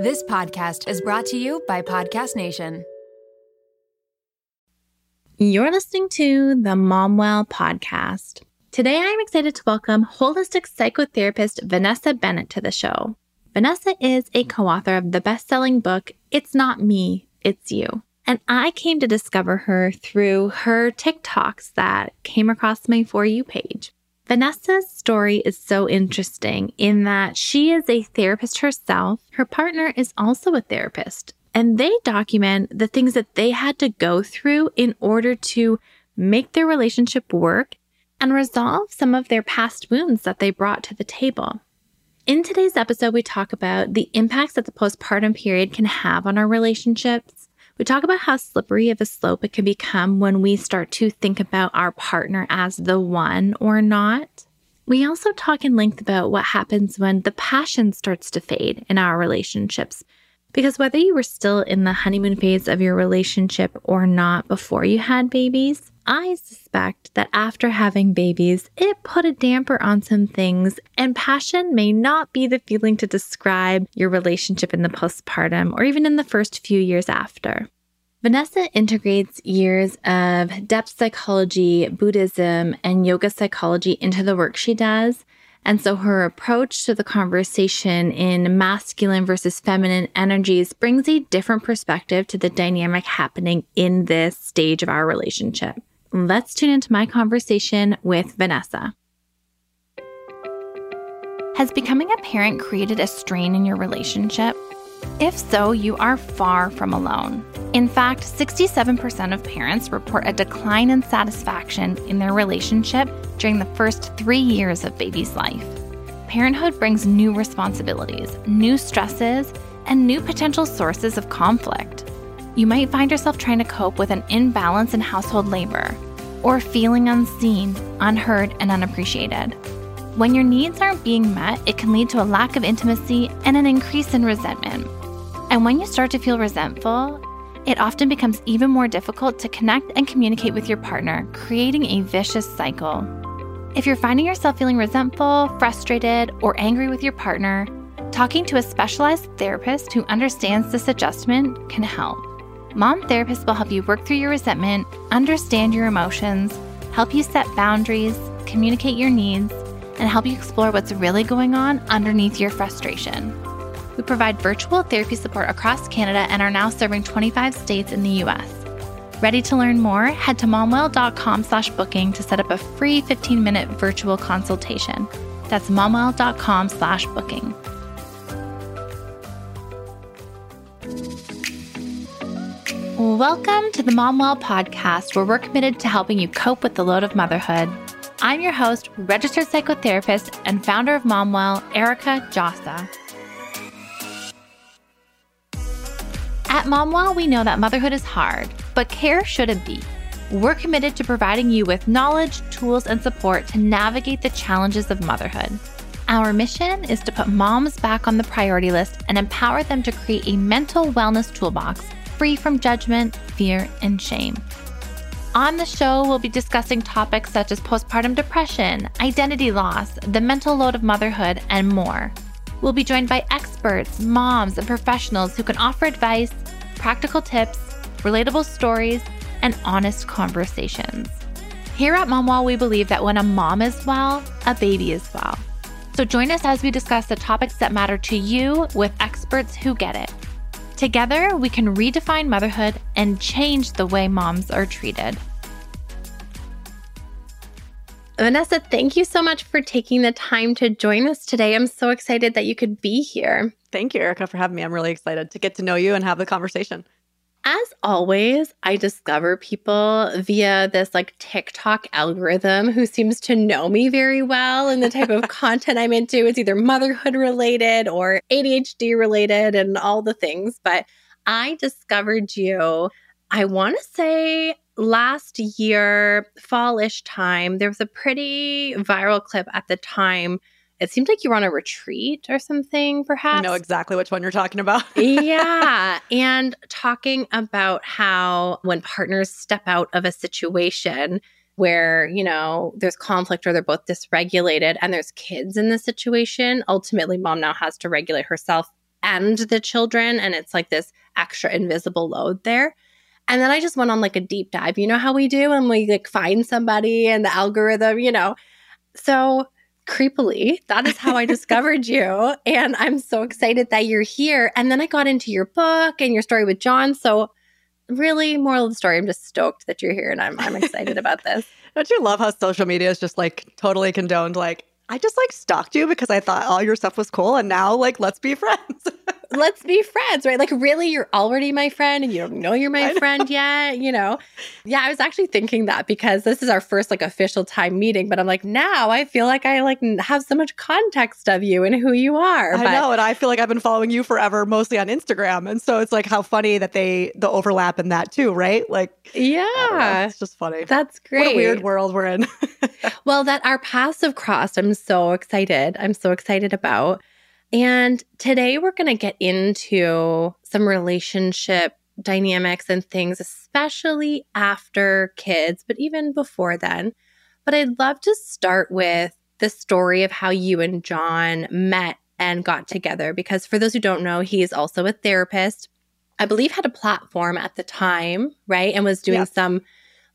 This podcast is brought to you by Podcast Nation. You're listening to the Momwell podcast. Today, I'm excited to welcome holistic psychotherapist Vanessa Bennett to the show. Vanessa is a co author of the best selling book, It's Not Me, It's You. And I came to discover her through her TikToks that came across my For You page. Vanessa's story is so interesting in that she is a therapist herself. Her partner is also a therapist, and they document the things that they had to go through in order to make their relationship work and resolve some of their past wounds that they brought to the table. In today's episode, we talk about the impacts that the postpartum period can have on our relationships we talk about how slippery of a slope it can become when we start to think about our partner as the one or not. We also talk in length about what happens when the passion starts to fade in our relationships. Because whether you were still in the honeymoon phase of your relationship or not before you had babies, I suspect that after having babies, it put a damper on some things, and passion may not be the feeling to describe your relationship in the postpartum or even in the first few years after. Vanessa integrates years of depth psychology, Buddhism, and yoga psychology into the work she does. And so her approach to the conversation in masculine versus feminine energies brings a different perspective to the dynamic happening in this stage of our relationship. Let's tune into my conversation with Vanessa. Has becoming a parent created a strain in your relationship? If so, you are far from alone. In fact, 67% of parents report a decline in satisfaction in their relationship during the first three years of baby's life. Parenthood brings new responsibilities, new stresses, and new potential sources of conflict. You might find yourself trying to cope with an imbalance in household labor, or feeling unseen, unheard, and unappreciated. When your needs aren't being met, it can lead to a lack of intimacy and an increase in resentment. And when you start to feel resentful, it often becomes even more difficult to connect and communicate with your partner, creating a vicious cycle. If you're finding yourself feeling resentful, frustrated, or angry with your partner, talking to a specialized therapist who understands this adjustment can help. Mom therapists will help you work through your resentment, understand your emotions, help you set boundaries, communicate your needs, and help you explore what's really going on underneath your frustration. We provide virtual therapy support across Canada and are now serving 25 states in the US. Ready to learn more? Head to momwell.com slash booking to set up a free 15-minute virtual consultation. That's momwell.com slash booking. Welcome to the Momwell podcast, where we're committed to helping you cope with the load of motherhood. I'm your host, registered psychotherapist, and founder of Momwell, Erica Djossa. At Momwell, we know that motherhood is hard, but care shouldn't be. We're committed to providing you with knowledge, tools, and support to navigate the challenges of motherhood. Our mission is to put moms back on the priority list and empower them to create a mental wellness toolbox free from judgment, fear, and shame. On the show, we'll be discussing topics such as postpartum depression, identity loss, the mental load of motherhood, and more. We'll be joined by experts, moms, and professionals who can offer advice, practical tips, relatable stories, and honest conversations. Here at Momwell, we believe that when a mom is well, a baby is well. So join us as we discuss the topics that matter to you with experts who get it. Together, we can redefine motherhood and change the way moms are treated. Vanessa, thank you so much for taking the time to join us today. I'm so excited that you could be here. Thank you, Erica, for having me. I'm really excited to get to know you and have the conversation. As always, I discover people via this like TikTok algorithm who seems to know me very well and the type of content I'm into. It's either motherhood related or ADHD related and all the things. But I discovered you, I want to say last year, fallish time. There was a pretty viral clip at the time it seemed like you were on a retreat or something, perhaps. I know exactly which one you're talking about. yeah. And talking about how when partners step out of a situation where, you know, there's conflict or they're both dysregulated and there's kids in the situation, ultimately, mom now has to regulate herself and the children. And it's like this extra invisible load there. And then I just went on like a deep dive. You know how we do and we like find somebody and the algorithm, you know. So creepily, that is how I discovered you. And I'm so excited that you're here. And then I got into your book and your story with John. So really, moral of the story, I'm just stoked that you're here and I'm I'm excited about this. Don't you love how social media is just like totally condoned like I just like stalked you because I thought all your stuff was cool and now like let's be friends. let's be friends, right? Like, really, you're already my friend and you don't know you're my friend yet, you know? Yeah, I was actually thinking that because this is our first like official time meeting, but I'm like, now I feel like I like have so much context of you and who you are. I but, know. And I feel like I've been following you forever, mostly on Instagram. And so it's like how funny that they, the overlap in that too, right? Like, yeah, it's just funny. That's great. What a weird world we're in. well, that our paths have crossed. I'm so excited. I'm so excited about. And today we're going to get into some relationship dynamics and things, especially after kids, but even before then. But I'd love to start with the story of how you and John met and got together. Because for those who don't know, he's also a therapist. I believe had a platform at the time, right? And was doing yeah. some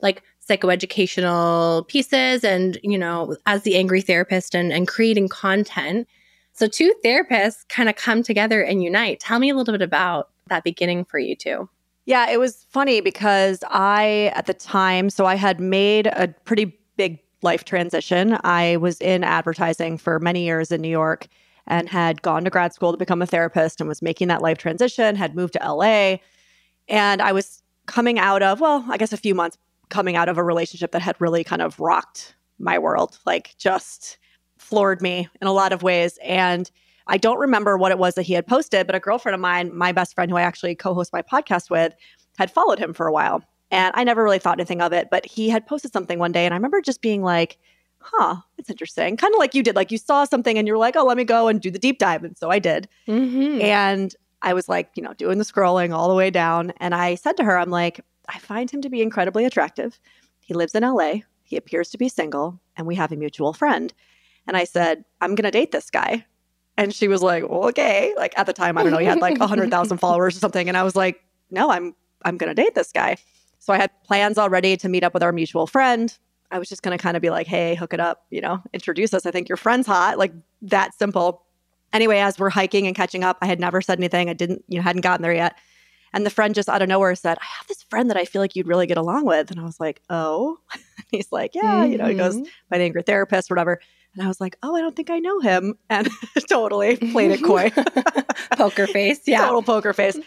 like psychoeducational pieces and, you know, as the angry therapist and, and creating content. So, two therapists kind of come together and unite. Tell me a little bit about that beginning for you two. Yeah, it was funny because I, at the time, so I had made a pretty big life transition. I was in advertising for many years in New York and had gone to grad school to become a therapist and was making that life transition, had moved to LA. And I was coming out of, well, I guess a few months coming out of a relationship that had really kind of rocked my world, like just floored me in a lot of ways. And I don't remember what it was that he had posted, but a girlfriend of mine, my best friend who I actually co host my podcast with, had followed him for a while. And I never really thought anything of it, but he had posted something one day. And I remember just being like, huh, it's interesting. Kind of like you did. Like you saw something and you're like, oh, let me go and do the deep dive. And so I did. Mm-hmm. And I was like, you know, doing the scrolling all the way down. And I said to her, I'm like, I find him to be incredibly attractive. He lives in LA. He appears to be single, and we have a mutual friend. And I said, I'm going to date this guy. And she was like, well, okay. Like at the time, I don't know, he had like 100,000 followers or something. And I was like, no, I'm, I'm going to date this guy. So I had plans already to meet up with our mutual friend. I was just going to kind of be like, hey, hook it up, you know, introduce us. I think your friend's hot. Like that simple. Anyway, as we're hiking and catching up, I had never said anything. I didn't, you know, hadn't gotten there yet. And the friend just out of nowhere said, I have this friend that I feel like you'd really get along with. And I was like, oh. He's like, yeah, mm-hmm. you know, he goes mm-hmm. by the angry therapist, whatever. And I was like, oh, I don't think I know him. And totally played it coy. poker face. Yeah. Total poker face.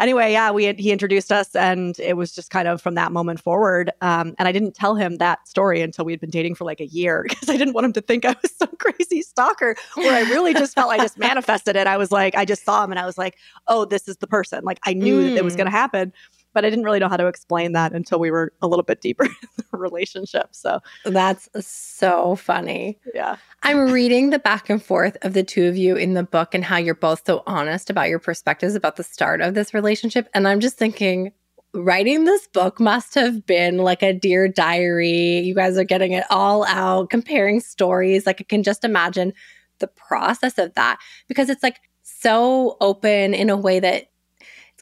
Anyway, yeah, we had, he introduced us, and it was just kind of from that moment forward. Um, and I didn't tell him that story until we had been dating for like a year because I didn't want him to think I was some crazy stalker. Where I really just felt I just manifested it. I was like, I just saw him, and I was like, oh, this is the person. Like I knew mm. that it was going to mm. happen but I didn't really know how to explain that until we were a little bit deeper in the relationship. So that's so funny. Yeah. I'm reading the back and forth of the two of you in the book and how you're both so honest about your perspectives about the start of this relationship. And I'm just thinking, writing this book must have been like a dear diary. You guys are getting it all out, comparing stories. Like I can just imagine the process of that because it's like so open in a way that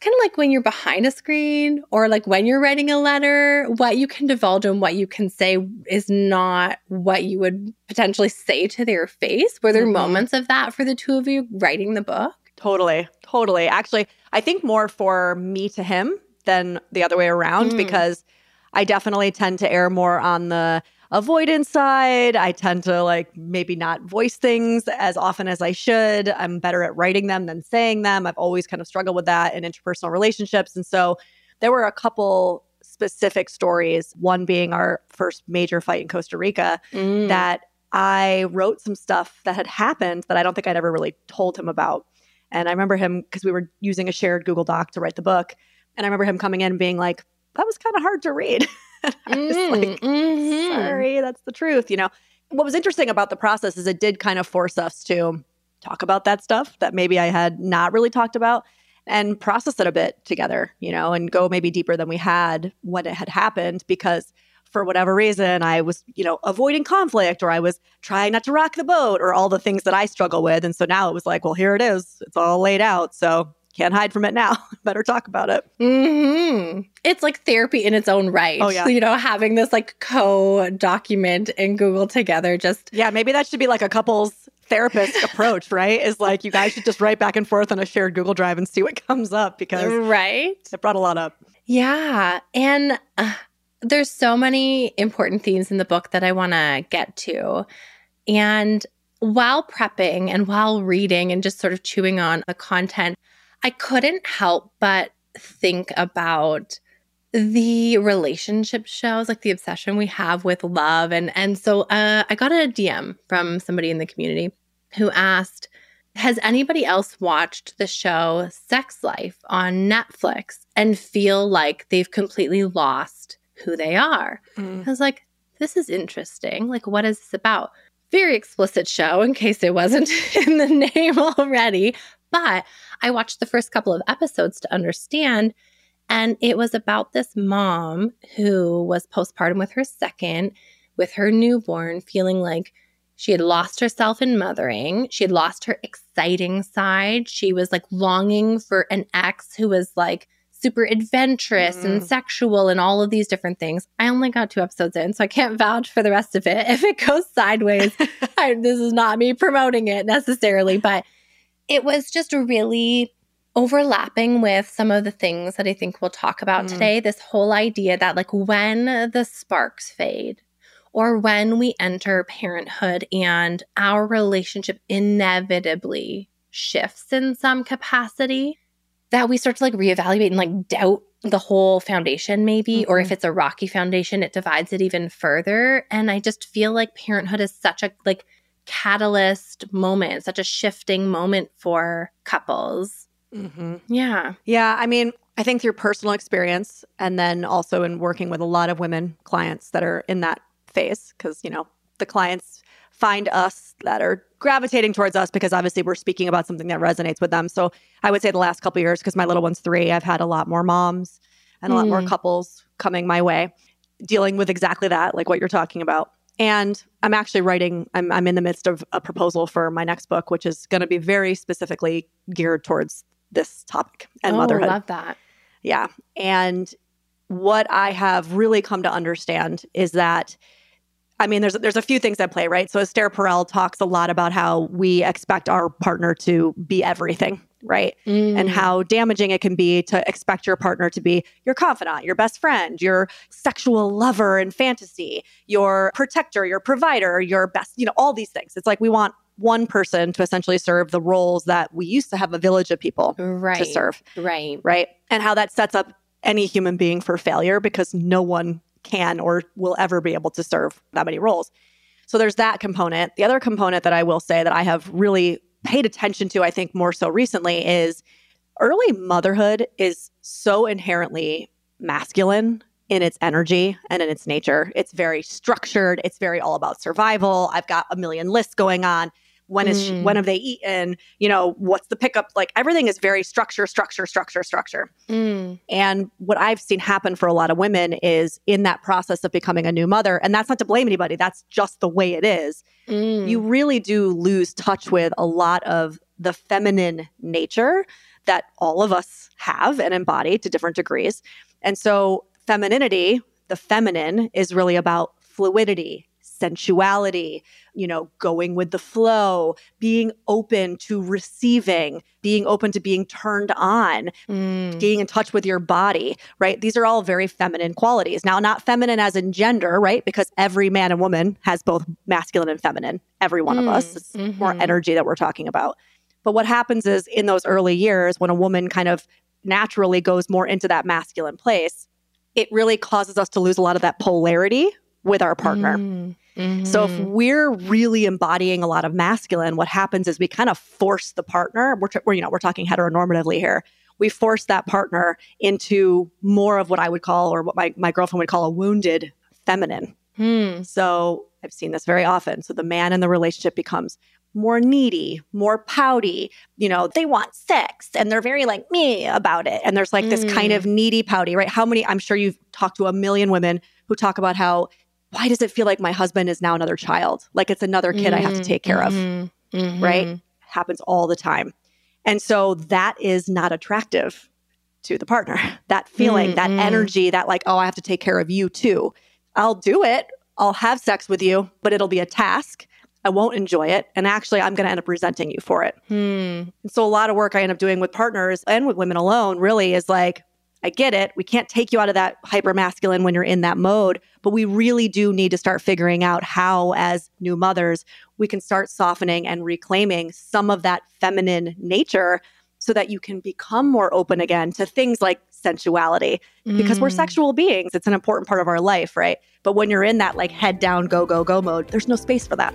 kind of like when you're behind a screen or like when you're writing a letter, what you can divulge and what you can say is not what you would potentially say to their face. Were there mm-hmm. moments of that for the two of you writing the book? Totally. Totally. Actually, I think more for me to him than the other way around mm. because I definitely tend to err more on the avoidance side. I tend to like maybe not voice things as often as I should. I'm better at writing them than saying them. I've always kind of struggled with that in interpersonal relationships. And so there were a couple specific stories, one being our first major fight in Costa Rica, mm. that I wrote some stuff that had happened that I don't think I'd ever really told him about. And I remember him because we were using a shared Google Doc to write the book. And I remember him coming in and being like, that was kind of hard to read. Mm, like, mm-hmm. sorry, that's the truth. You know, what was interesting about the process is it did kind of force us to talk about that stuff that maybe I had not really talked about and process it a bit together, you know, and go maybe deeper than we had when it had happened because for whatever reason, I was, you know, avoiding conflict or I was trying not to rock the boat or all the things that I struggle with. And so now it was like, well, here it is. It's all laid out. So can't hide from it now. Better talk about it. Mm-hmm. It's like therapy in its own right. Oh, yeah. You know, having this like co document and Google together just. Yeah, maybe that should be like a couple's therapist approach, right? Is like you guys should just write back and forth on a shared Google Drive and see what comes up because Right. it brought a lot up. Yeah. And uh, there's so many important themes in the book that I want to get to. And while prepping and while reading and just sort of chewing on the content, I couldn't help but think about the relationship shows like the obsession we have with love. And and so uh, i got a dm from somebody in the community who asked has anybody else watched the show sex life on netflix and feel like they've completely lost who they are? I was like this is interesting. Like what is this about? Very explicit show in case it wasn't in the name already but I watched the first couple of episodes to understand. And it was about this mom who was postpartum with her second, with her newborn, feeling like she had lost herself in mothering. She had lost her exciting side. She was like longing for an ex who was like super adventurous mm. and sexual and all of these different things. I only got two episodes in, so I can't vouch for the rest of it. If it goes sideways, I, this is not me promoting it necessarily, but it was just really overlapping with some of the things that I think we'll talk about mm. today. This whole idea that, like, when the sparks fade, or when we enter parenthood and our relationship inevitably shifts in some capacity, that we start to like reevaluate and like doubt the whole foundation, maybe, mm-hmm. or if it's a rocky foundation, it divides it even further. And I just feel like parenthood is such a like catalyst moment, such a shifting moment for couples. Mm-hmm. Yeah. Yeah. I mean, I think through personal experience and then also in working with a lot of women clients that are in that phase, because, you know, the clients find us that are gravitating towards us because obviously we're speaking about something that resonates with them. So I would say the last couple years, because my little one's three, I've had a lot more moms and a mm. lot more mm. couples coming my way dealing with exactly that, like what you're talking about. And I'm actually writing, I'm, I'm in the midst of a proposal for my next book, which is going to be very specifically geared towards this topic and oh, motherhood. love that. Yeah. And what I have really come to understand is that I mean, there's there's a few things at play, right? So Esther Perel talks a lot about how we expect our partner to be everything, right? Mm. And how damaging it can be to expect your partner to be your confidant, your best friend, your sexual lover in fantasy, your protector, your provider, your best, you know, all these things. It's like we want one person to essentially serve the roles that we used to have a village of people right. to serve. Right. Right. And how that sets up any human being for failure because no one can or will ever be able to serve that many roles. So there's that component. The other component that I will say that I have really paid attention to, I think more so recently, is early motherhood is so inherently masculine in its energy and in its nature. It's very structured, it's very all about survival. I've got a million lists going on. When is mm. she, when have they eaten? You know, what's the pickup? Like everything is very structure, structure, structure, structure. Mm. And what I've seen happen for a lot of women is in that process of becoming a new mother, and that's not to blame anybody, that's just the way it is. Mm. You really do lose touch with a lot of the feminine nature that all of us have and embody to different degrees. And so, femininity, the feminine, is really about fluidity, sensuality, you know, going with the flow, being open to receiving, being open to being turned on, mm. getting in touch with your body, right? These are all very feminine qualities. Now, not feminine as in gender, right? Because every man and woman has both masculine and feminine, every one mm. of us. It's mm-hmm. more energy that we're talking about. But what happens is in those early years, when a woman kind of naturally goes more into that masculine place, it really causes us to lose a lot of that polarity with our partner. Mm. Mm-hmm. So if mm-hmm. we're really embodying a lot of masculine, what happens is we kind of force the partner. We're, we're you know we're talking heteronormatively here. We force that partner into more of what I would call, or what my my girlfriend would call, a wounded feminine. Hmm. So I've seen this very often. So the man in the relationship becomes more needy, more pouty. You know, they want sex and they're very like me about it. And there's like mm. this kind of mm. needy pouty, right? How many, I'm sure you've talked to a million women who talk about how, why does it feel like my husband is now another child? Like it's another kid I have to take care Mhm. of, Mhm. right? Happens all the time. And so that is not attractive to the partner. That feeling, that Mm-mm. energy, that like, oh, I have to take care of you too. I'll do it. I'll have sex with you, but it'll be a task. I won't enjoy it. And actually, I'm going to end up resenting you for it. Hmm. And so a lot of work I end up doing with partners and with women alone really is like, I get it. We can't take you out of that hyper masculine when you're in that mode, but we really do need to start figuring out how, as new mothers, we can start softening and reclaiming some of that feminine nature so that you can become more open again to things like sensuality because we're Mm. sexual beings. It's an important part of our life, right? But when you're in that like head down, go, go, go mode, there's no space for that.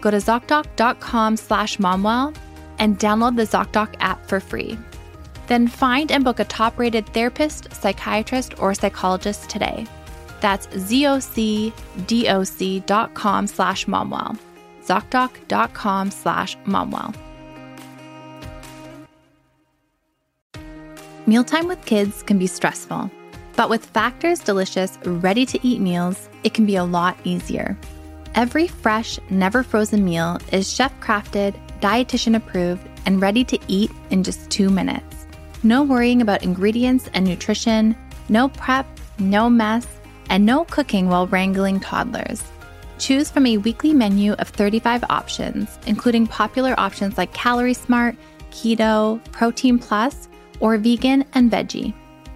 Go to ZocDoc.com slash momwell and download the ZocDoc app for free. Then find and book a top rated therapist, psychiatrist, or psychologist today. That's zocdoc.com slash momwell. ZocDoc.com slash momwell. Mealtime with kids can be stressful, but with Factor's delicious, ready to eat meals, it can be a lot easier. Every fresh, never frozen meal is chef crafted, dietitian approved, and ready to eat in just two minutes. No worrying about ingredients and nutrition, no prep, no mess, and no cooking while wrangling toddlers. Choose from a weekly menu of 35 options, including popular options like Calorie Smart, Keto, Protein Plus, or Vegan and Veggie.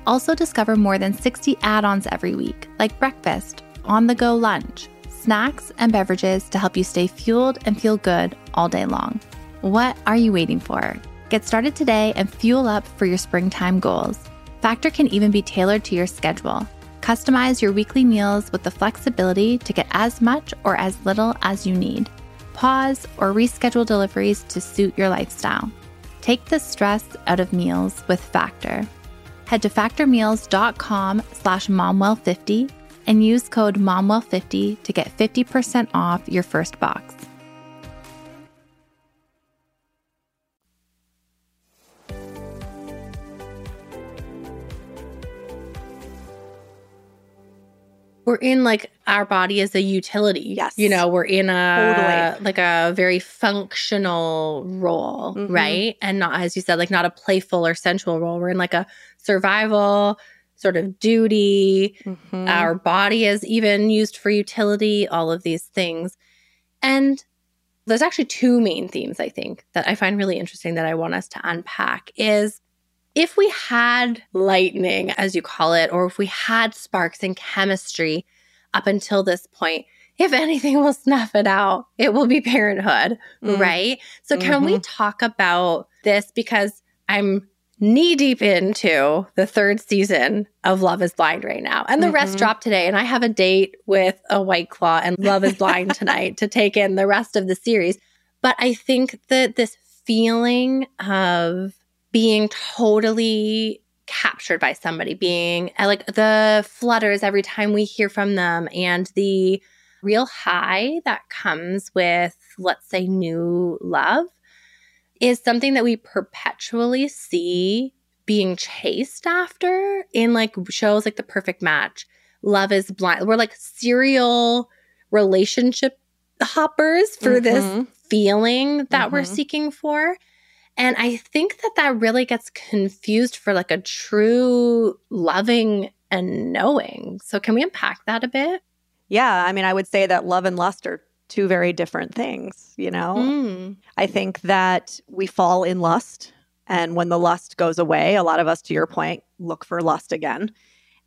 Also, discover more than 60 add ons every week, like breakfast, on the go lunch, snacks, and beverages to help you stay fueled and feel good all day long. What are you waiting for? Get started today and fuel up for your springtime goals. Factor can even be tailored to your schedule. Customize your weekly meals with the flexibility to get as much or as little as you need. Pause or reschedule deliveries to suit your lifestyle. Take the stress out of meals with Factor. Head to factormeals.com slash momwell50 and use code momwell50 to get 50% off your first box. we're in like our body as a utility. Yes. You know, we're in a Totally. like a very functional role, Mhm. right? And not as you said, like not a playful or sensual role. We're in like a survival sort of duty. Mhm. Our body is even used for utility, all of these things. And there's actually two main themes I think that I find really interesting that I want us to unpack is if we had lightning as you call it or if we had sparks in chemistry up until this point if anything will snuff it out it will be parenthood Mm. right so can we talk about this because i'm knee deep into the third season of Love is Blind right now. And the rest Mhm. dropped today. And I have a date with a White Claw and Love is Blind tonight to take in the rest of the series. But I think that this feeling of being totally captured by somebody, being uh, like the flutters every time we hear from them, and the real high that comes with, let's say, new love is something that we perpetually see being chased after in like shows like The Perfect Match, Love is Blind. We're like serial relationship hoppers for this Mhm. feeling that we're Mhm. seeking for. And I think that that really gets confused for like a true loving and knowing. So, can we unpack that a bit? Yeah. I mean, I would say that love and lust are two very different things, you know? Mm. I think that we fall in lust. And when the lust goes away, a lot of us, to your point, look for lust again.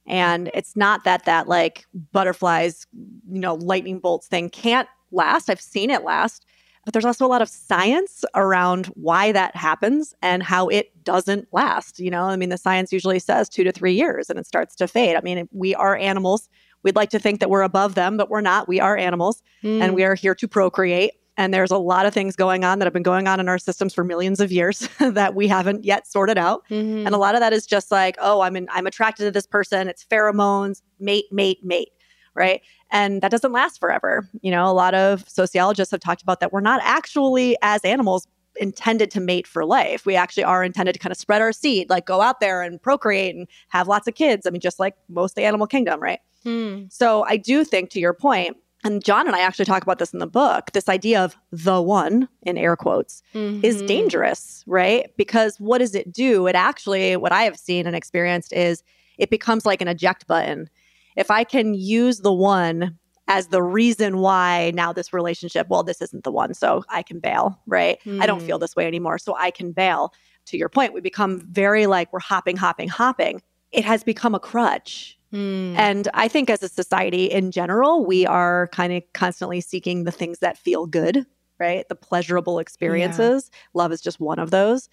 And it's not that that like butterflies, you know, lightning bolts thing can't last. I've seen it last. But there's also a lot of science around why that happens and how it doesn't last. You know, I mean, the science usually says two to three years and it starts to fade. I mean, we are animals. We'd like to think that we're above them, but we're not. We are animals Mm. and we are here to procreate. And there's a lot of things going on that have been going on in our systems for millions of years that we haven't yet sorted out. Mhm. And a lot of that is just like, oh, I'm in, I'm attracted to this person. It's pheromones, mate, mate, mate, right? And that doesn't last forever. You know, a lot of sociologists have talked about that we're not actually as animals intended to mate for life. We actually are intended to kind of spread our seed, like go out there and procreate and have lots of kids. I mean, just like most of the animal kingdom, right? Mm. So I do think, to your point, and John and I actually talk about this in the book, this idea of the one, in air quotes, is Mhm. dangerous, right? Because what does it do? It actually, what I have seen and experienced is it becomes like an eject button. If I can use the one as the reason why now this relationship, well, this isn't the one, so I can bail, right? I don't feel Mm. this way anymore, so I can bail. To your point, we become very like we're hopping, hopping, hopping. It has become a crutch. Mm. And I think as a society in general, we are kind of constantly seeking the things that feel good, right? The pleasurable experiences. Love is just one of those.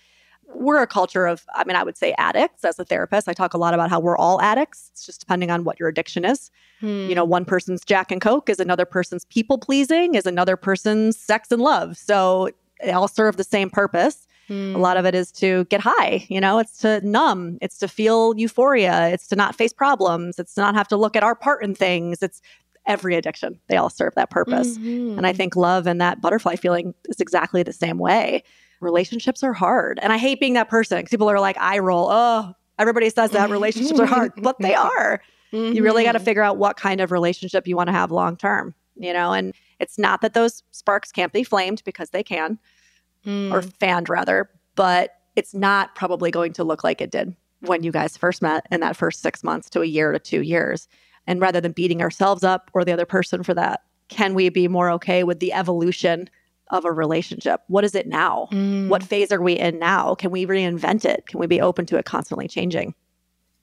We're a culture of, I mean, I would say addicts as a therapist. I talk a lot about how we're all addicts. It's just depending on what your addiction is. Mm. You know, one person's Jack and Coke is another person's people pleasing, is another person's sex and love. So they all serve the same purpose. Mm. A lot of it is to get high, you know, it's to numb, it's to feel euphoria, it's to not face problems, it's to not have to look at our part in things. It's every addiction. They all serve that purpose. Mhm. And I think love and that butterfly feeling is exactly the same way. Relationships are hard. And I hate being that person because people are like, eye roll. Oh, everybody says that relationships are hard, but they are. You really got to Mhm. figure out what kind of relationship you want to have long term, you know? And it's not that those sparks can't be flamed because they can Mm. or fanned rather, but it's not probably going to look like it did when you guys first met in that first six months to a year to two years. And rather than beating ourselves up or the other person for that, can we be more okay with the evolution of a relationship? What is it now? Mm. What phase are we in now? Can we reinvent it? Can we be open to it constantly changing?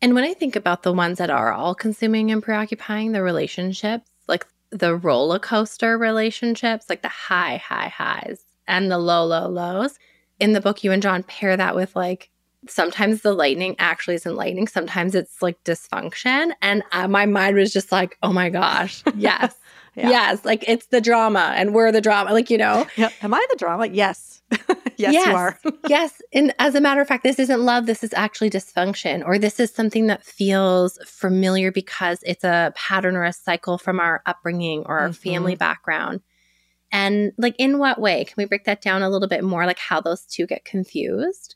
And when I think about the ones that are all consuming and preoccupying the relationships, like the roller coaster relationships, like the high, high highs and the low, low lows, in the book, you and John pair that with like sometimes the lightning actually isn't lightning, sometimes it's like dysfunction. And uh, my mind was just like, oh my gosh, yes. Yeah. Yes, like it's the drama and we're the drama. Like, you know, Yep. Am I the drama? Yes. yes, Yes. you are. yes. And as a matter of fact, this isn't love. This is actually dysfunction, or this is something that feels familiar because it's a pattern or a cycle from our upbringing or our Mhm. family background. And like, in what way? Can we break that down a little bit more? Like, how those two get confused?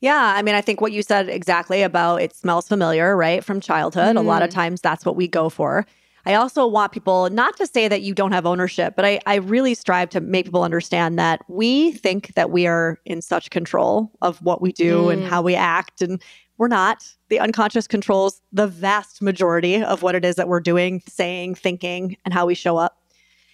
Yeah, I mean, I think what you said exactly about it smells familiar, right, from childhood. A lot of Mhm. times that's what we go for. I also want people not to say that you don't have ownership, but I, I really strive to make people understand that we think that we are in such control of what we do and Mm. how we act, and we're not. The unconscious controls the vast majority of what it is that we're doing, saying, thinking, and how we show up.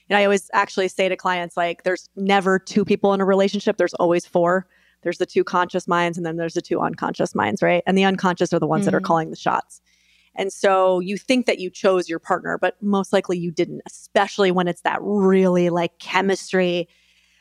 And I always actually say to clients, like, there's never two people in a relationship, there's always four there's the two conscious minds and then there's the two unconscious minds, right? And the unconscious are the ones that are Mhm. calling the shots. And so you think that you chose your partner, but most likely you didn't, especially when it's that really like chemistry.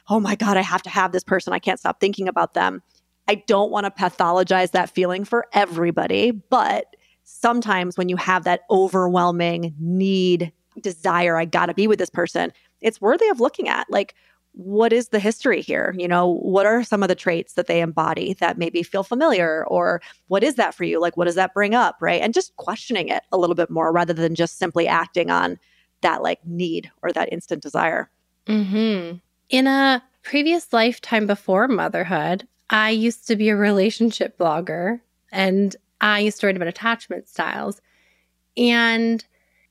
Oh my God, I have to have this person. I can't stop thinking about them. I don't want to pathologize that feeling for everybody, but sometimes when you have that overwhelming need, desire, I got to be with this person, it's worthy of looking at. Like, what is the history here? You know, what are some of the traits that they embody that maybe feel familiar? Or what is that for you? Like, what does that bring up? Right. And just questioning it a little bit more rather than just simply acting on that like need or that instant desire. Mm-hmm. In a previous lifetime before motherhood, I used to be a relationship blogger and I used to write about attachment styles. And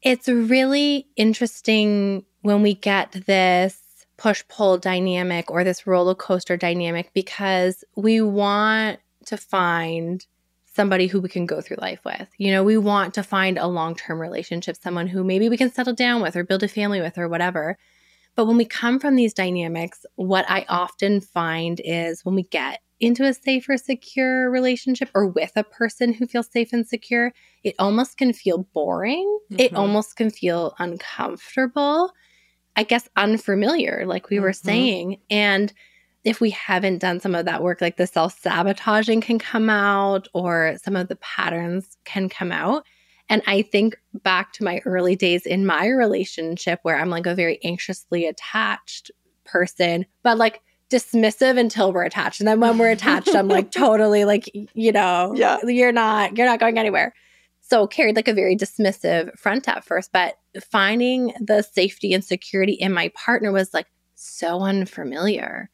it's really interesting when we get this push pull dynamic or this roller coaster dynamic because we want to find somebody who we can go through life with. You know, we want to find a long term relationship, someone who maybe we can settle down with or build a family with or whatever. But when we come from these dynamics, what I often find is when we get into a safer, secure relationship or with a person who feels safe and secure, it almost can feel boring. Mm-hmm. It almost can feel uncomfortable. I guess unfamiliar, like we mm-hmm. were saying. And if we haven't done some of that work, like the self sabotaging can come out or some of the patterns can come out. And I think back to my early days in my relationship where I'm like a very anxiously attached person, but like dismissive until we're attached. And then when we're attached, I'm like totally like, you know, yeah. you're not, you're not going anywhere. So carried like a very dismissive front at first, but finding the safety and security in my partner was like so unfamiliar.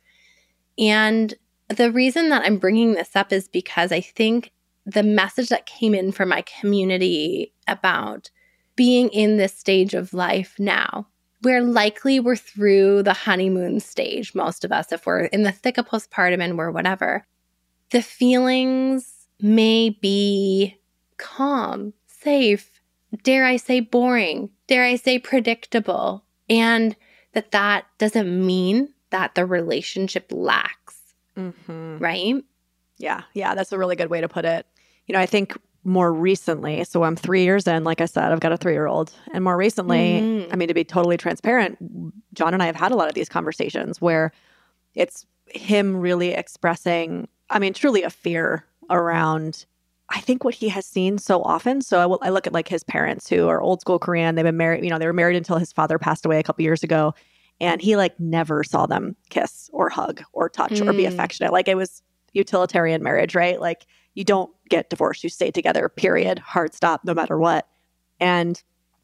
And the reason that I'm bringing this up is because I think the message that came in from my community about being in this stage of life now, where likely we're through the honeymoon stage, most of us, if we're in the thick of postpartum and we're whatever, the feelings may be calm, safe, dare I say boring, dare I say predictable, and that that doesn't mean that the relationship lacks. Mm-hmm. Right? Yeah. Yeah. That's a really good way to put it. You know, I think more recently, so I'm three years in, like I said, I've got a three year old. And more recently, mm-hmm. I mean, to be totally transparent, John and I have had a lot of these conversations where it's him really expressing, I mean, truly a fear around I think what he has seen so often. So I, will, I look at like his parents who are old school Korean. They've been married, you know, they were married until his father passed away a couple years ago and he like never saw them kiss or hug or touch mm. or be mm. affectionate like it was utilitarian marriage right like you don't get divorced you stay together period hard stop no matter what and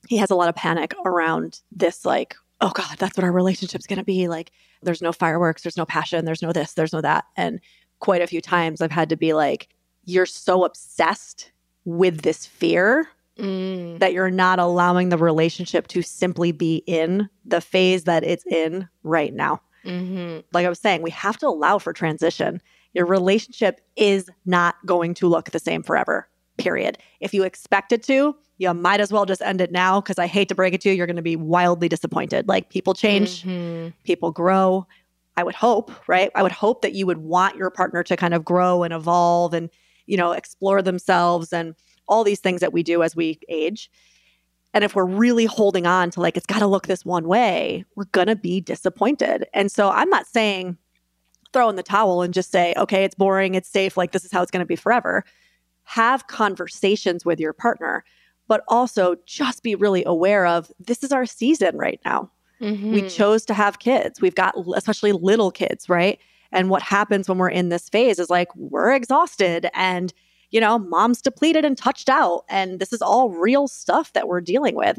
he has a lot of panic around this like oh god that's what our relationship's going to be like there's no fireworks there's no passion there's no this there's no that and quite a few times i've had to be like you're so obsessed with this fear Mm. That you're not allowing the relationship to simply be in the phase that it's in right now. Mm-hmm. Like I was saying, we have to allow for transition. Your relationship is not going to look the same forever, period. If you expect it to, you might as well just end it now because I hate to break it to you, you're going to be wildly disappointed. Like people change, mm-hmm. people grow. I would hope, right? I would hope that you would want your partner to kind of grow and evolve and, you know, explore themselves and all these things that we do as we age. And if we're really holding on to like, it's got to look this one way, we're going to be disappointed. And so I'm not saying throw in the towel and just say, okay, it's boring, it's safe, like this is how it's going to be forever. Have conversations with your partner, but also just be really aware of this is our season right now. Mm-hmm. We chose to have kids. We've got especially little kids, right? And what happens when we're in this phase is like we're exhausted and you know, mom's depleted and touched out. And this is all real stuff that we're dealing with.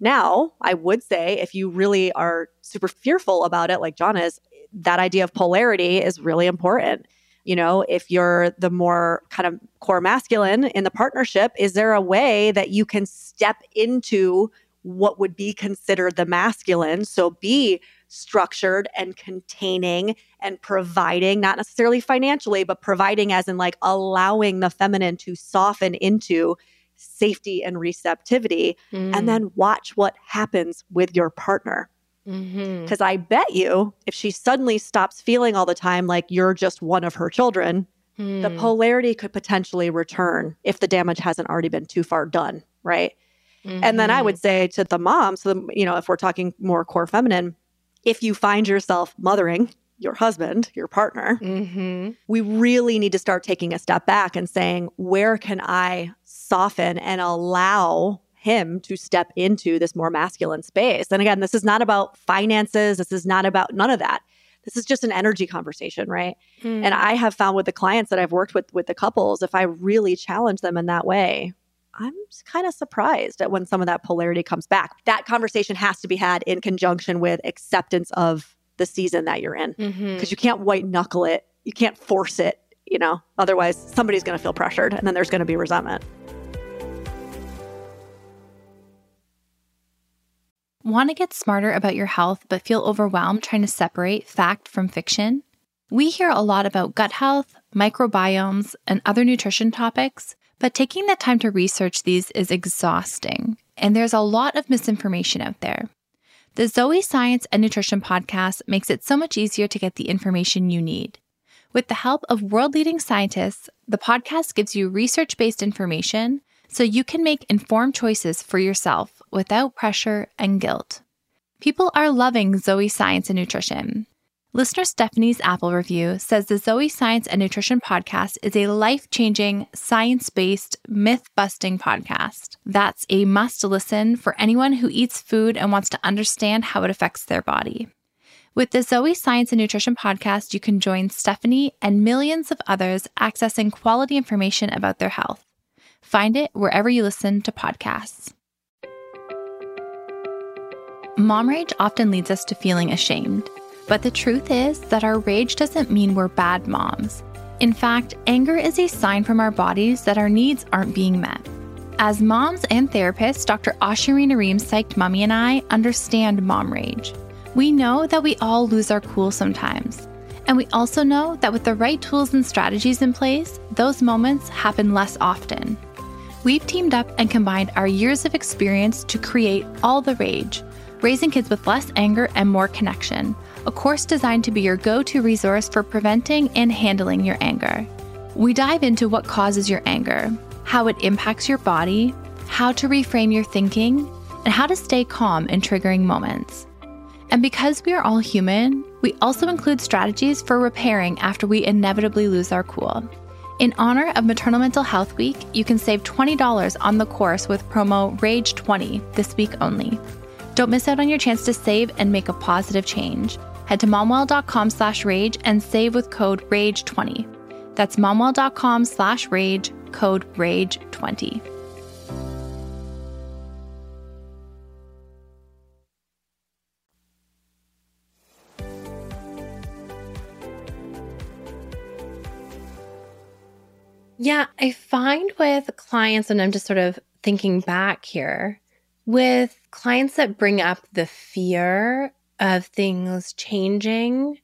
Now, I would say if you really are super fearful about it, like John is, that idea of polarity is really important. You know, if you're the more kind of core masculine in the partnership, is there a way that you can step into what would be considered the masculine? So be structured and containing and providing, not necessarily financially, but providing as in like allowing the feminine to soften into safety and receptivity, mm. and then watch what happens with your partner. Because mm-hmm. I bet you, if she suddenly stops feeling all the time like you're just one of her children, mm. the polarity could potentially return if the damage hasn't already been too far done, right? Mm-hmm. And then I would mm-hmm. say to the mom, so the, you know, if we're talking more core feminine, if you find yourself mothering your husband, your partner, mm-hmm. we really need to start taking a step back and saying, where can I soften and allow him to step into this more masculine space? And again, this is not about finances. This is not about none of that. This is just an energy conversation, right? Mm. And I have found with the clients that I've worked with, with the couples, if I really challenge them in that way, I'm kind of surprised at when some of that polarity comes back. That conversation has to be had in conjunction with acceptance of the season that you're in because mm-hmm. you can't white knuckle it. You can't force it, you know, otherwise somebody's going to feel pressured and then there's going to be resentment. Want to get smarter about your health but feel overwhelmed trying to separate fact from fiction? We hear a lot about gut health, microbiomes, and other nutrition topics, but taking the time to research these is exhausting, and there's a lot of misinformation out there. The Zoe Science and Nutrition podcast makes it so much easier to get the information you need. With the help of world leading scientists, the podcast gives you research based information so you can make informed choices for yourself without pressure and guilt. People are loving Zoe Science and Nutrition. Listener Stephanie's Apple review says the Zoe Science and Nutrition podcast is a life changing, science based, myth busting podcast. That's a must listen for anyone who eats food and wants to understand how it affects their body. With the Zoe Science and Nutrition podcast, you can join Stephanie and millions of others accessing quality information about their health. Find it wherever you listen to podcasts. Mom rage often leads us to feeling ashamed, but the truth is that our rage doesn't mean we're bad moms. In fact, anger is a sign from our bodies that our needs aren't being met. As moms and therapists, Dr. Ashurina Nareem Psyched Mommy and I understand mom rage. We know that we all lose our cool sometimes. And we also know that with the right tools and strategies in place, those moments happen less often. We've teamed up and combined our years of experience to create All the Rage Raising Kids with Less Anger and More Connection, a course designed to be your go to resource for preventing and handling your anger. We dive into what causes your anger, how it impacts your body, how to reframe your thinking, and how to stay calm in triggering moments. And because we are all human, we also include strategies for repairing after we inevitably lose our cool. In honor of Maternal Mental Health Week, you can save $20 on the course with promo RAGE20 this week only. Don't miss out on your chance to save and make a positive change. Head to momwell.com slash rage and save with code RAGE20. That's momwell.com slash rage, code RAGE20. Yeah, I find with clients, and I'm just sort of thinking back here, with clients that bring up the fear of things changing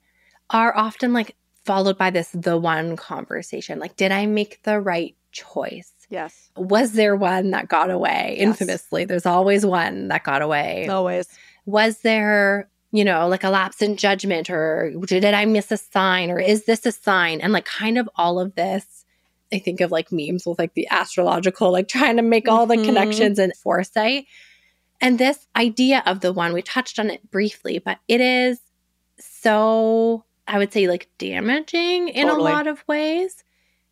are often like followed by this the one conversation. Like, did I make the right choice? Yes. Was there one that got away? Yes. Infamously, there's always one that got away. Always. Was there, you know, like a lapse in judgment or did I miss a sign or is this a sign? And like kind of all of this I think of like memes with like the astrological, like trying to make all the Mhm. connections and foresight. And this idea of the one, we touched on it briefly, but it is so, I would say, like damaging in Totally. a lot of ways.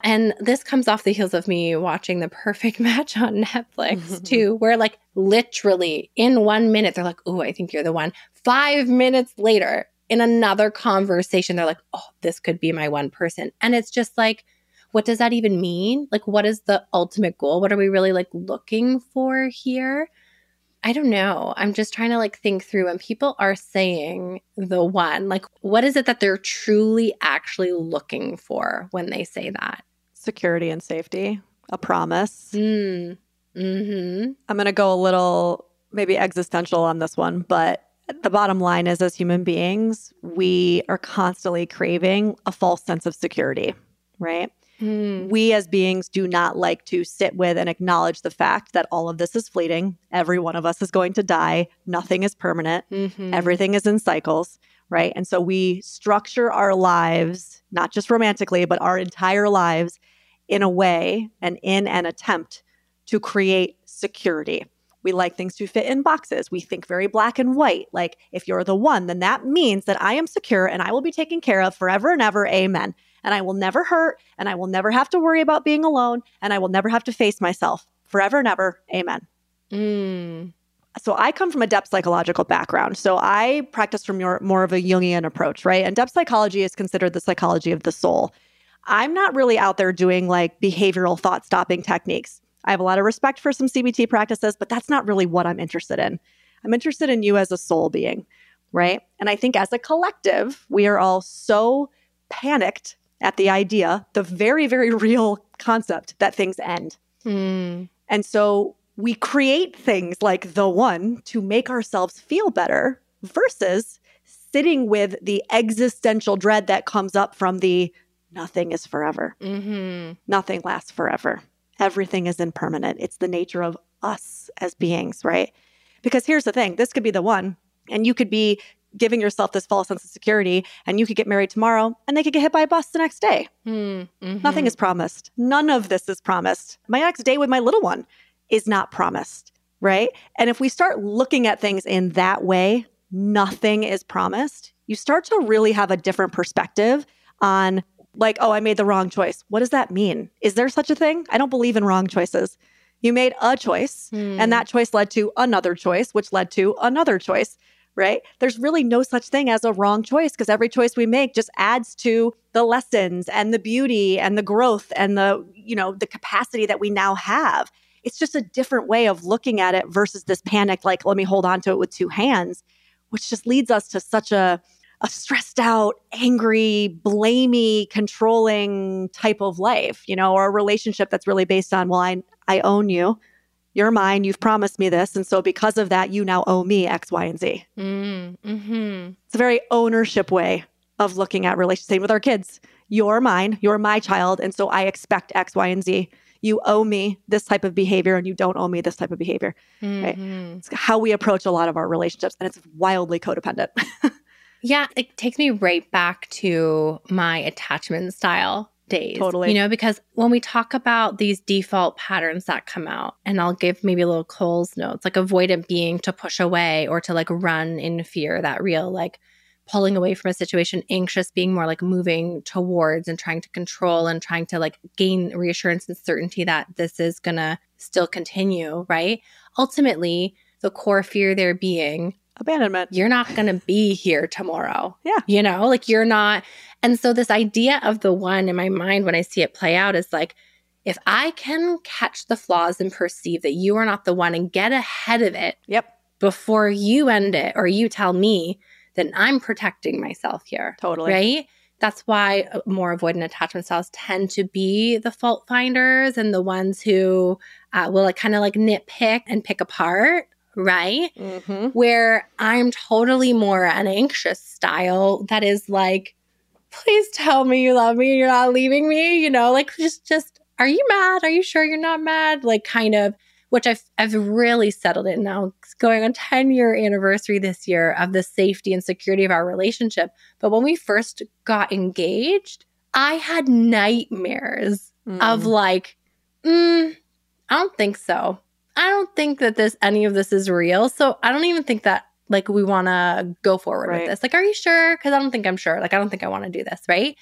And this comes off the heels of me watching The Perfect Match on Netflix too, where like literally in one minute, they're like, Oh, I think you're the one. Five minutes later, in another conversation, they're like, Oh, this could be my one person. And it's just like, what does that even mean? Like, what is the ultimate goal? What are we really like looking for here? I don't know. I'm just trying to like think through when people are saying the one, like, what is it that they're truly actually looking for when they say that? Security and safety, a promise. Mm. Hmm. I'm going to go a little maybe existential on this one, but the bottom line is as human beings, we are constantly craving a false sense of security, right? Mm. We as beings do not like to sit with and acknowledge the fact that all of this is fleeting. Every one of us is going to die. Nothing is permanent. Mhm. Everything is in cycles, right? And so we structure our lives, not just romantically, but our entire lives in a way and in an attempt to create security. We like things to fit in boxes. We think very black and white. Like, if you're the one, then that means that I am secure and I will be taken care of forever and ever. Amen. And I will never hurt and I will never have to worry about being alone and I will never have to face myself forever and ever. Amen Mm. so I come from a depth psychological background. So I practice from your, more of a Jungian approach, right? And depth psychology is considered the psychology of the soul. I'm not really out there doing like behavioral thought stopping techniques. I have a lot of respect for some CBT practices, but that's not really what I'm interested in. I'm interested in you as a soul being, right? And I think as a collective, we are all so panicked at the idea, the very, very real concept that things end. Mm. And so we create things like the one to make ourselves feel better versus sitting with the existential dread that comes up from the nothing is forever. Mm-hmm. Nothing lasts forever. Everything is impermanent. It's the nature of us as beings, right? Because here's the thing this could be the one, and you could be giving yourself this false sense of security, and you could get married tomorrow, and they could get hit by a bus the next day. Mm-hmm. Nothing is promised. None of this is promised. My next day with my little one is not promised, right? And if we start looking at things in that way, nothing is promised, you start to really have a different perspective on, like, oh, I made the wrong choice. What does that mean? Is there such a thing? I don't believe in wrong choices. You made a choice, Hmm. and that choice led to another choice, which led to another choice, right? There's really no such thing as a wrong choice because every choice we make just adds to the lessons and the beauty and the growth and the, you know, the capacity that we now have. It's just a different way of looking at it versus this panic, like, let me hold on to it with two hands, which just leads us to such a, a stressed out, angry, blamey, controlling type of life, you know, or a relationship that's really based on, well, I, I own you. You're mine. You've promised me this. And so because of that, you now owe me X, Y, and Z. Mm-hmm. It's a very ownership way of looking at relationships. Same with our kids. You're mine. You're my child. And so I expect X, Y, and Z. You owe me this type of behavior and you don't owe me this type of behavior. Right. Mhm. It's how we approach a lot of our relationships. And it's wildly codependent. Yeah, it takes me right back to my attachment style days. Totally. You know, because when we talk about these default patterns that come out, and I'll give maybe a little Cole's notes, like avoidant being to push away or to like run in fear, that real like pulling away from a situation, anxious being more like moving towards and trying to control and trying to like gain reassurance and certainty that this is gonna still continue, right? Ultimately, the core fear there being Abandonment. you're not going to be here tomorrow. Yeah. You know, like you're not. And so, this idea of the one in my mind when I see it play out is like, if I can catch the flaws and perceive that you are not the one and get ahead of it Yep. before you end it or you tell me, then I'm protecting myself here. Totally. Right. That's why uh, more avoidant attachment styles tend to be the fault finders and the ones who uh, will like kind of like nitpick and pick apart. Right Mm-hmm. where I'm totally more an anxious style that is like, please tell me you love me and you're not leaving me, you know, like just just are you mad? Are you sure you're not mad? Like kind of which I've I've really settled in now. It's going on 10 year anniversary this year of the safety and security of our relationship. But when we first got engaged, I had nightmares of like, mm, I don't think so. I don't think that this any of this is real. So I don't even think that like we want to go forward Right. with this. Like, are you sure? Because I don't think I'm sure. Like, I don't think I want to do this, right?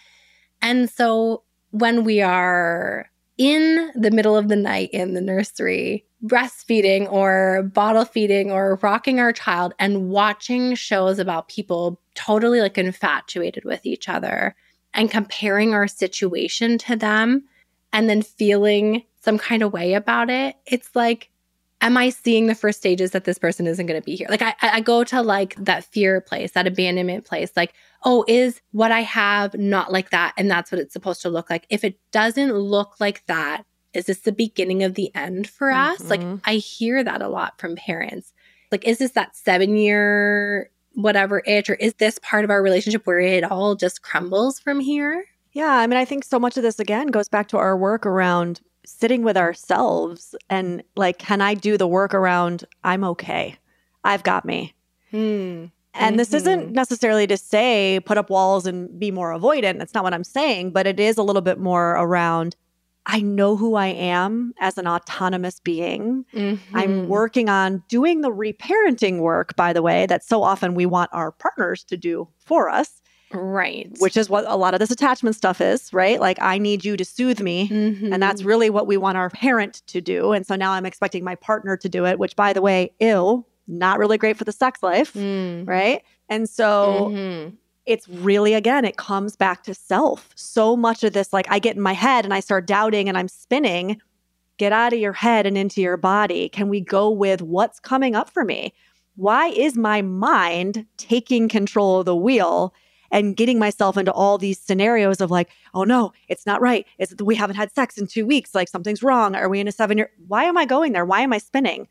And so when we are in the middle of the night in the nursery, breastfeeding or bottle feeding or rocking our child and watching shows about people totally like infatuated with each other and comparing our situation to them and then feeling some kind of way about it, it's like, am I seeing the first stages that this person isn't going to be here? Like, I, I go to like that fear place, that abandonment place, like, oh, is what I have not like that? And that's what it's supposed to look like. If it doesn't look like that, is this the beginning of the end for us? Like, Mhm. I hear that a lot from parents. Like, is this that seven year whatever itch, or is this part of our relationship where it all just crumbles from here? Yeah, I mean, I think so much of this again goes back to our work around sitting with ourselves and like, can I do the work around I'm okay? I've got me. Hmm. And this Mhm. isn't necessarily to say put up walls and be more avoidant. That's not what I'm saying, but it is a little bit more around I know who I am as an autonomous being. Mhm. I'm working on doing the reparenting work, by the way, that so often we want our partners to do for us, right. which is what a lot of this attachment stuff is, right? Like, I need you to soothe me. Mhm. And that's really what we want our parent to do. And so now I'm expecting my partner to do it, which, by the way, ill, not really great for the sex life, Mm. right? And so Mhm. it's really, again, it comes back to self. So much of this, like, I get in my head and I start doubting and I'm spinning. Get out of your head and into your body. Can we go with what's coming up for me? Why is my mind taking control of the wheel? And getting myself into all these scenarios of like, oh no, it's not right. It's we haven't had sex in two weeks. Like something's wrong. Are we in a seven year? Why am I going there? Why am I spinning?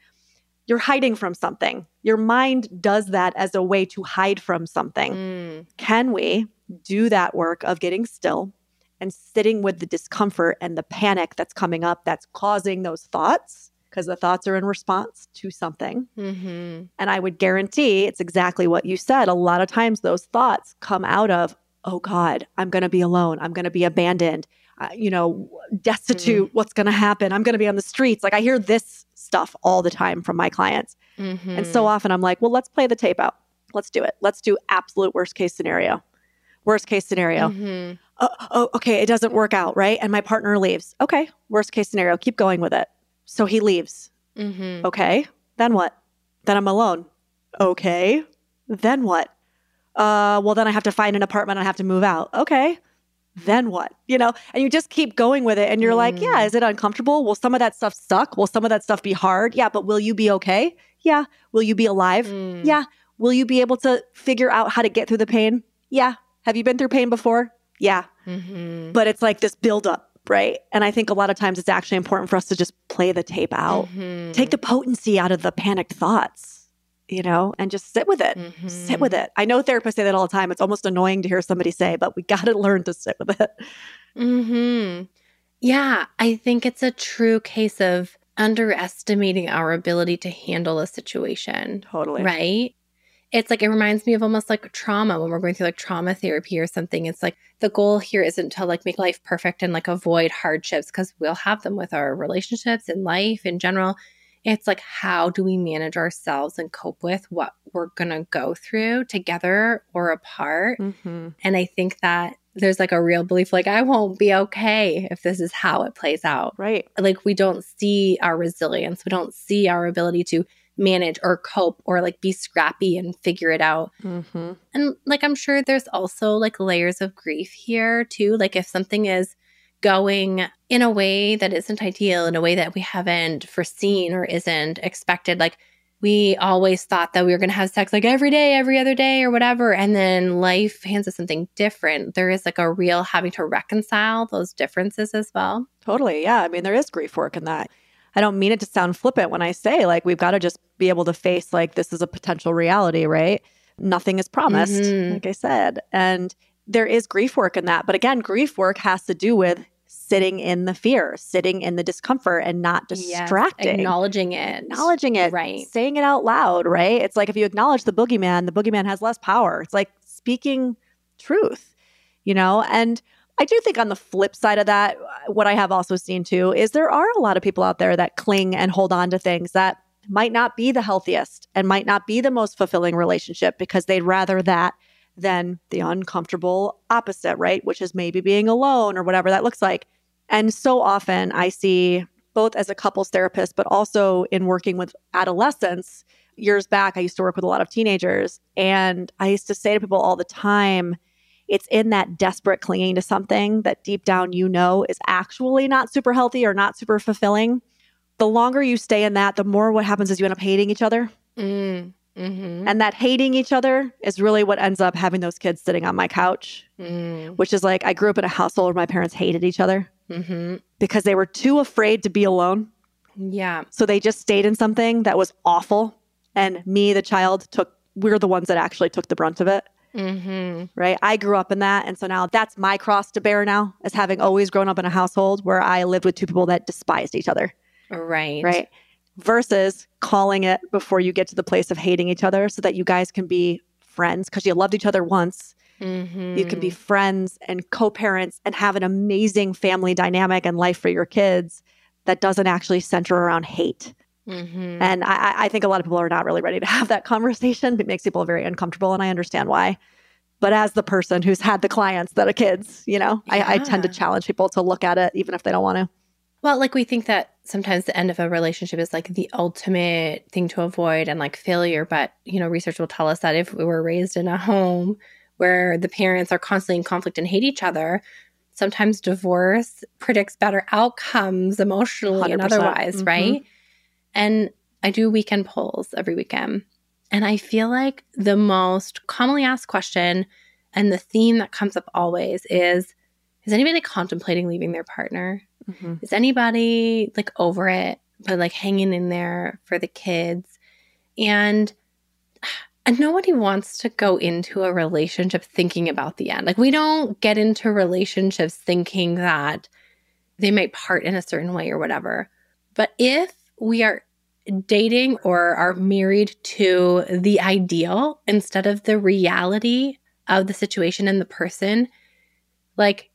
You're hiding from something. Your mind does that as a way to hide from something. Mm. Can we do that work of getting still and sitting with the discomfort and the panic that's coming up that's causing those thoughts? Because the thoughts are in response to something. Mm-hmm. And I would guarantee it's exactly what you said. A lot of times those thoughts come out of, oh God, I'm going to be alone. I'm going to be abandoned, uh, you know, destitute. What's going to happen? I'm going to be on the streets. Like I hear this stuff all the time from my clients. Mm-hmm. And so often I'm like, well, let's play the tape out. Let's do it. Let's do absolute worst case scenario. Worst case scenario. Mm-hmm. Oh, oh, okay, it doesn't work out, right? And my partner leaves. Okay, worst case scenario. Keep going with it. So he leaves. Mm-hmm. Okay, then what? Then I'm alone. Okay, then what? Uh, well, then I have to find an apartment. I have to move out. Okay, then what? You know, and you just keep going with it. And you're like, yeah, is it uncomfortable? Will some of that stuff suck? Will some of that stuff be hard? Yeah, but will you be okay? Yeah. Will you be alive? Mm. Yeah. Will you be able to figure out how to get through the pain? Yeah. Have you been through pain before? Yeah. Mm-hmm. But it's like this buildup, right? And I think a lot of times it's actually important for us to just play the tape out, Mhm. take the potency out of the panicked thoughts, you know, and just sit with it. Sit Mhm. with it. I know therapists say that all the time. It's almost annoying to hear somebody say, but we got to learn to sit with it. Hmm. Yeah, I think it's a true case of underestimating our ability to handle a situation. Totally. Right? It's like it reminds me of almost like trauma when we're going through like trauma therapy or something. It's like the goal here isn't to like make life perfect and like avoid hardships because we'll have them with our relationships and life in general. It's like how do we manage ourselves and cope with what we're going to go through together or apart? Mm-hmm. And I think that there's like a real belief like I won't be okay if this is how it plays out. Right. Like we don't see our resilience, we don't see our ability to manage or cope or like be scrappy and figure it out. Mm-hmm. And like I'm sure there's also like layers of grief here too. Like if something is going in a way that isn't ideal, in a way that we haven't foreseen or isn't expected, like we always thought that we were going to have sex like every day, every other day, or whatever. And then life hands us something different. There is like a real having to reconcile those differences as well. Totally. Yeah. I mean, there is grief work in that. I don't mean it to sound flippant when I say, like, we've got to just be able to face, like, this is a potential reality, right? Nothing is promised, Mhm. like I said. And there is grief work in that. But again, grief work has to do with sitting in the fear, sitting in the discomfort and not Yes, distracting. acknowledging it. acknowledging it, Right. saying it out loud, right? It's like if you acknowledge the boogeyman, the boogeyman has less power. It's like speaking truth, you know? And I do think on the flip side of that, what I have also seen too is there are a lot of people out there that cling and hold on to things that might not be the healthiest and might not be the most fulfilling relationship because they'd rather that than the uncomfortable opposite, right? Which is maybe being alone or whatever that looks like. And so often I see both as a couples therapist, but also in working with adolescents. Years back, I used to work with a lot of teenagers, and I used to say to people all the time, it's in that desperate clinging to something that deep down you know is actually not super healthy or not super fulfilling. The longer you stay in that, the more what happens is you end up hating each other. Mm, hmm And that hating each other is really what ends up having those kids sitting on my couch, mm, which is like I grew up in a household where my parents hated each other hmm because they were too afraid to be alone. Yeah. So they just stayed in something that was awful. And me, the child, took, we're the ones that actually took the brunt of it, hmm right? I grew up in that. And so now that's my cross to bear now, as having always grown up in a household where I lived with two people that despised each other, Right. right? Versus calling it before you get to the place of hating each other so that you guys can be friends because you loved each other once. hmm You can be friends and co parents and have an amazing family dynamic and life for your kids that doesn't actually center around hate. Hmm And I, I- think a lot of people are not really ready to have that conversation. It makes people very uncomfortable, and I understand why. But as the person who's had the clients that are kids, you know, I, I tend to challenge people to look at it, even if they don't want to. Well, like we think that sometimes the end of a relationship is like the ultimate thing to avoid and like failure. But, you know, research will tell us that if we were raised in a home where the parents are constantly in conflict and hate each other, sometimes divorce predicts better outcomes emotionally and 100%. otherwise, Mhm. right? And I do weekend polls every weekend. And I feel like the most commonly asked question And the theme that comes up always is is anybody contemplating leaving their partner? Mm-hmm. Is anybody like over it, but like hanging in there for the kids? And and nobody wants to go into a relationship thinking about the end. Like we don't get into relationships thinking that they might part in a certain way or whatever. But if we are dating or are married to the ideal instead of the reality of the situation and the person, like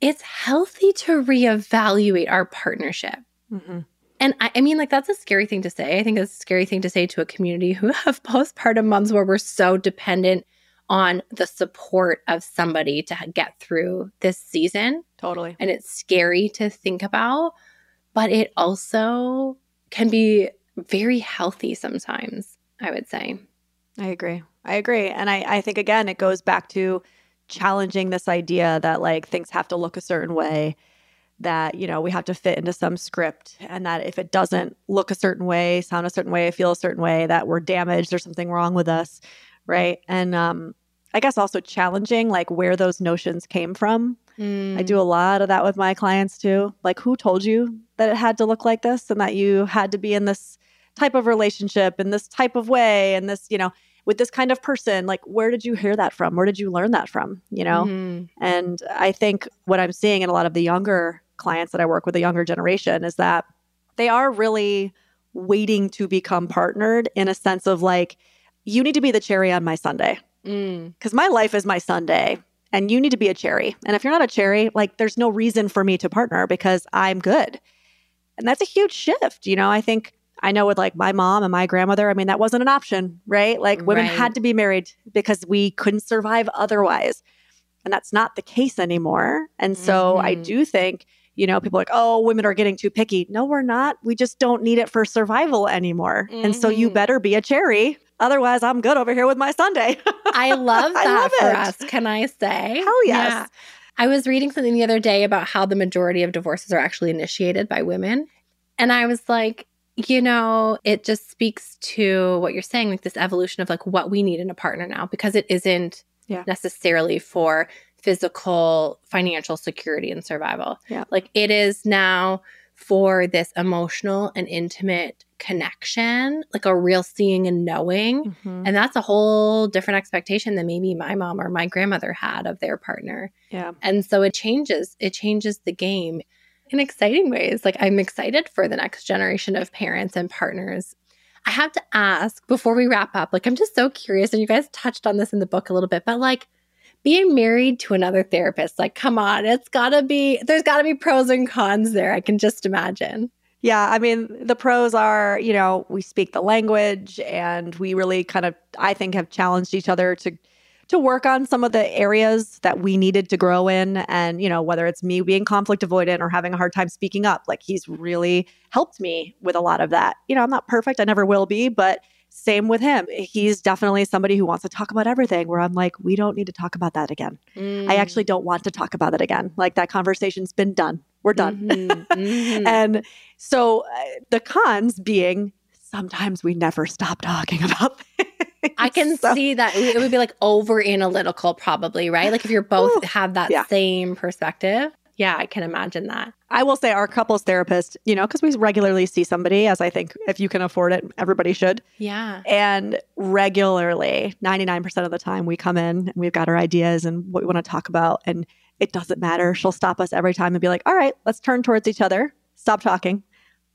it's healthy to reevaluate our partnership. Mm-hmm. And I, I, mean, like, that's a scary thing to say. I think it's a scary thing to say to a community who have postpartum moms where we're so dependent on the support of somebody to get through this season. Totally. And it's scary to think about, but it also can be very healthy sometimes, I would say. I agree. I agree. And I, I think, again, it goes back to challenging this idea that like things have to look a certain way that you know we have to fit into some script and that if it doesn't look a certain way sound a certain way feel a certain way that we're damaged there's something wrong with us right and um i guess also challenging like where those notions came from Mm. i do a lot of that with my clients too like who told you that it had to look like this and that you had to be in this type of relationship in this type of way and this you know with this kind of person like where did you hear that from where did you learn that from you know Mhm. and I think what I'm seeing in a lot of the younger clients that I work with, the younger generation, is that they are really waiting to become partnered in a sense of like, you need to be the cherry on my sundae Mm. because my life is my sundae and you need to be a cherry. And if you're not a cherry, like, there's no reason for me to partner because I'm good. And that's a huge shift. You know, I think I know with like my mom and my grandmother, I mean, that wasn't an option, right? Like women Right. had to be married because we couldn't survive otherwise. And that's not the case anymore. And so I Mhm. do think, you know, people are like, oh, women are getting too picky. No, we're not. We just don't need it for survival anymore. And so you Mhm. better be a cherry. Otherwise, I'm good over here with my sundae. I love I that love for it. us. Can I say? Hell yes. I was reading something the other day about how the majority of divorces are actually initiated by women. And I was like, you know, it just speaks to what you're saying, like this evolution of like what we need in a partner now, because it isn't Yeah. necessarily for physical, financial security and survival. Yeah. Like it is now for this emotional and intimate connection, like a real seeing and knowing. Mhm. And that's a whole different expectation than maybe my mom or my grandmother had of their partner. Yeah. And so it changes, it changes the game in exciting ways. Like I'm excited for the next generation of parents and partners. I have to ask before we wrap up, like I'm just so curious, and you guys touched on this in the book a little bit, but like being married to another therapist, like come on, it's gotta be, there's gotta be pros and cons there. I can just imagine. Yeah, I mean, the pros are, you know, we speak the language and we really kind of I think have challenged each other to to work on some of the areas that we needed to grow in and, you know, whether it's me being conflict avoidant or having a hard time speaking up, like he's really helped me with a lot of that. You know, I'm not perfect, I never will be, but same with him. He's definitely somebody who wants to talk about everything where I'm like, we don't need to talk about that again. I actually don't want to talk about it again. Like that conversation's been done. We're done. Mhm, mhm. And so uh, the cons being sometimes we never stop talking about things. I can So- see that it would be like over analytical, probably, right? Like if you're both Ooh, have that yeah. same perspective. Yeah, I can imagine that. I will say our couples therapist, you know, because we regularly see somebody, as I think if you can afford it, everybody should. Yeah. And regularly, 99% of the time, we come in and we've got our ideas and what we want to talk about. And it doesn't matter. She'll stop us every time and be like, all right, let's turn towards each other, stop talking,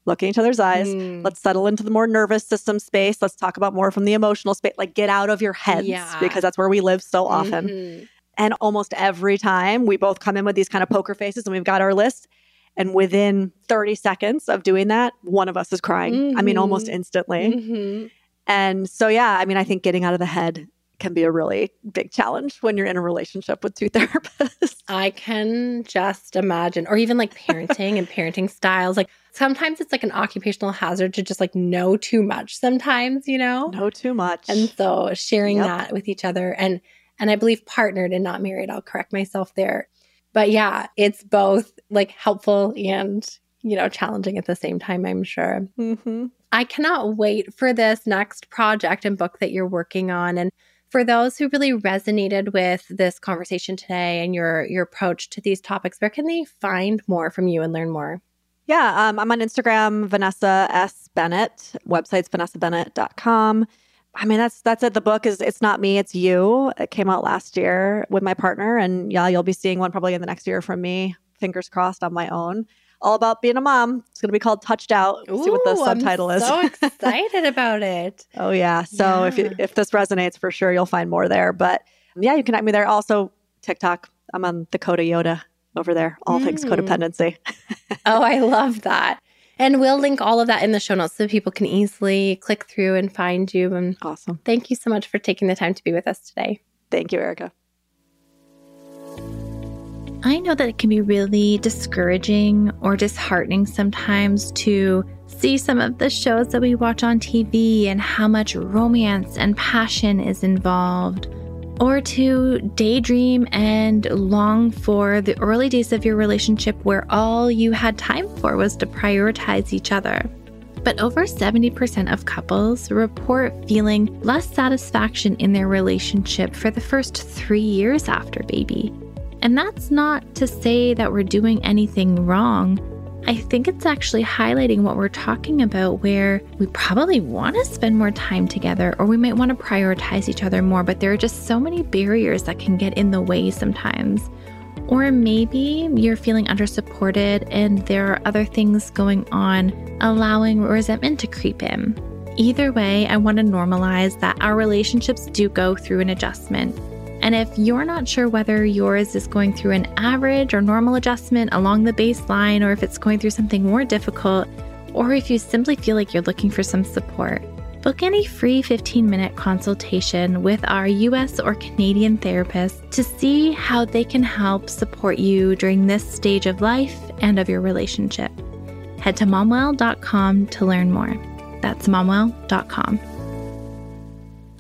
look in each other's eyes. Mm. Let's settle into the more nervous system space. Let's talk about more from the emotional space. Like, get out of your heads Yeah. because that's where we live so often. Mhm. And almost every time we both come in with these kind of poker faces and we've got our list. And within 30 seconds of doing that, one of us is crying. I mean, almost Mhm. instantly. Mhm. And so, yeah, I mean, I think getting out of the head can be a really big challenge when you're in a relationship with two therapists. I can just imagine, or even like parenting and parenting styles. Like sometimes it's like an occupational hazard to just like know too much sometimes, you know? know too much. And so sharing Yep. that with each other and and I believe partnered and not married. I'll correct myself there. But yeah, it's both like helpful and, you know, challenging at the same time, I'm sure. Mm-hmm. I cannot wait for this next project and book that you're working on. And For those who really resonated with this conversation today and your your approach to these topics, where can they find more from you and learn more? Yeah, um, I'm on Instagram, Vanessa S. Bennett. Website's vanessabennett.com. I mean, that's that's it. The book is it's not me, it's you. It came out last year with my partner, and yeah, you'll be seeing one probably in the next year from me. Fingers crossed on my own. All about being a mom. It's going to be called Touched Out. Ooh, See what the subtitle I'm is. So excited about it. oh yeah. So if you, if this resonates, for sure you'll find more there. But yeah, you can connect me there. Also TikTok. I'm on the Coda Yoda over there. All things Mm. codependency. Oh, I love that. And we'll link all of that in the show notes so people can easily click through and find you. And Awesome. thank you so much for taking the time to be with us today. Thank you, Erica. I know that it can be really discouraging or disheartening sometimes to see some of the shows that we watch on TV and how much romance and passion is involved, or to daydream and long for the early days of your relationship where all you had time for was to prioritize each other. But over 70% of couples report feeling less satisfaction in their relationship for the first three years after baby. And that's not to say that we're doing anything wrong. I think it's actually highlighting what we're talking about, where we probably want to spend more time together or we might want to prioritize each other more, but there are just so many barriers that can get in the way sometimes. Or maybe you're feeling undersupported and there are other things going on, allowing resentment to creep in. Either way, I want to normalize that our relationships do go through an adjustment. And if you're not sure whether yours is going through an average or normal adjustment along the baseline, or if it's going through something more difficult, or if you simply feel like you're looking for some support, book any free 15 minute consultation with our US or Canadian therapist to see how they can help support you during this stage of life and of your relationship. Head to momwell.com to learn more. That's momwell.com.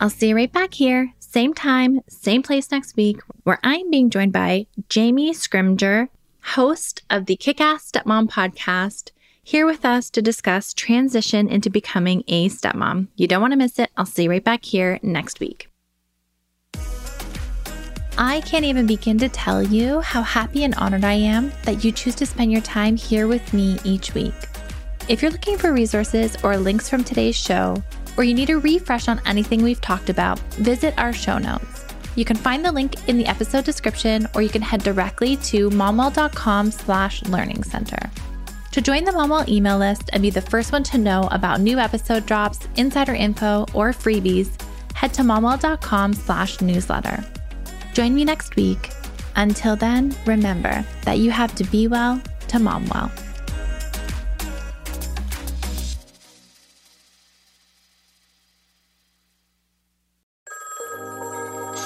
I'll see you right back here, same time, same place next week, where I'm being joined by Jamie Scrimgeour, host of the Kick Ass Stepmom podcast, here with us to discuss transition into becoming a stepmom. You don't want to miss it. I'll see you right back here next week. I can't even begin to tell you how happy and honored I am that you choose to spend your time here with me each week. If you're looking for resources or links from today's show, or you need a refresh on anything we've talked about, visit our show notes. You can find the link in the episode description, or you can head directly to momwell.com slash learning center. To join the Momwell email list and be the first one to know about new episode drops, insider info, or freebies, head to momwell.com slash newsletter. Join me next week. Until then, remember that you have to be well to mom well.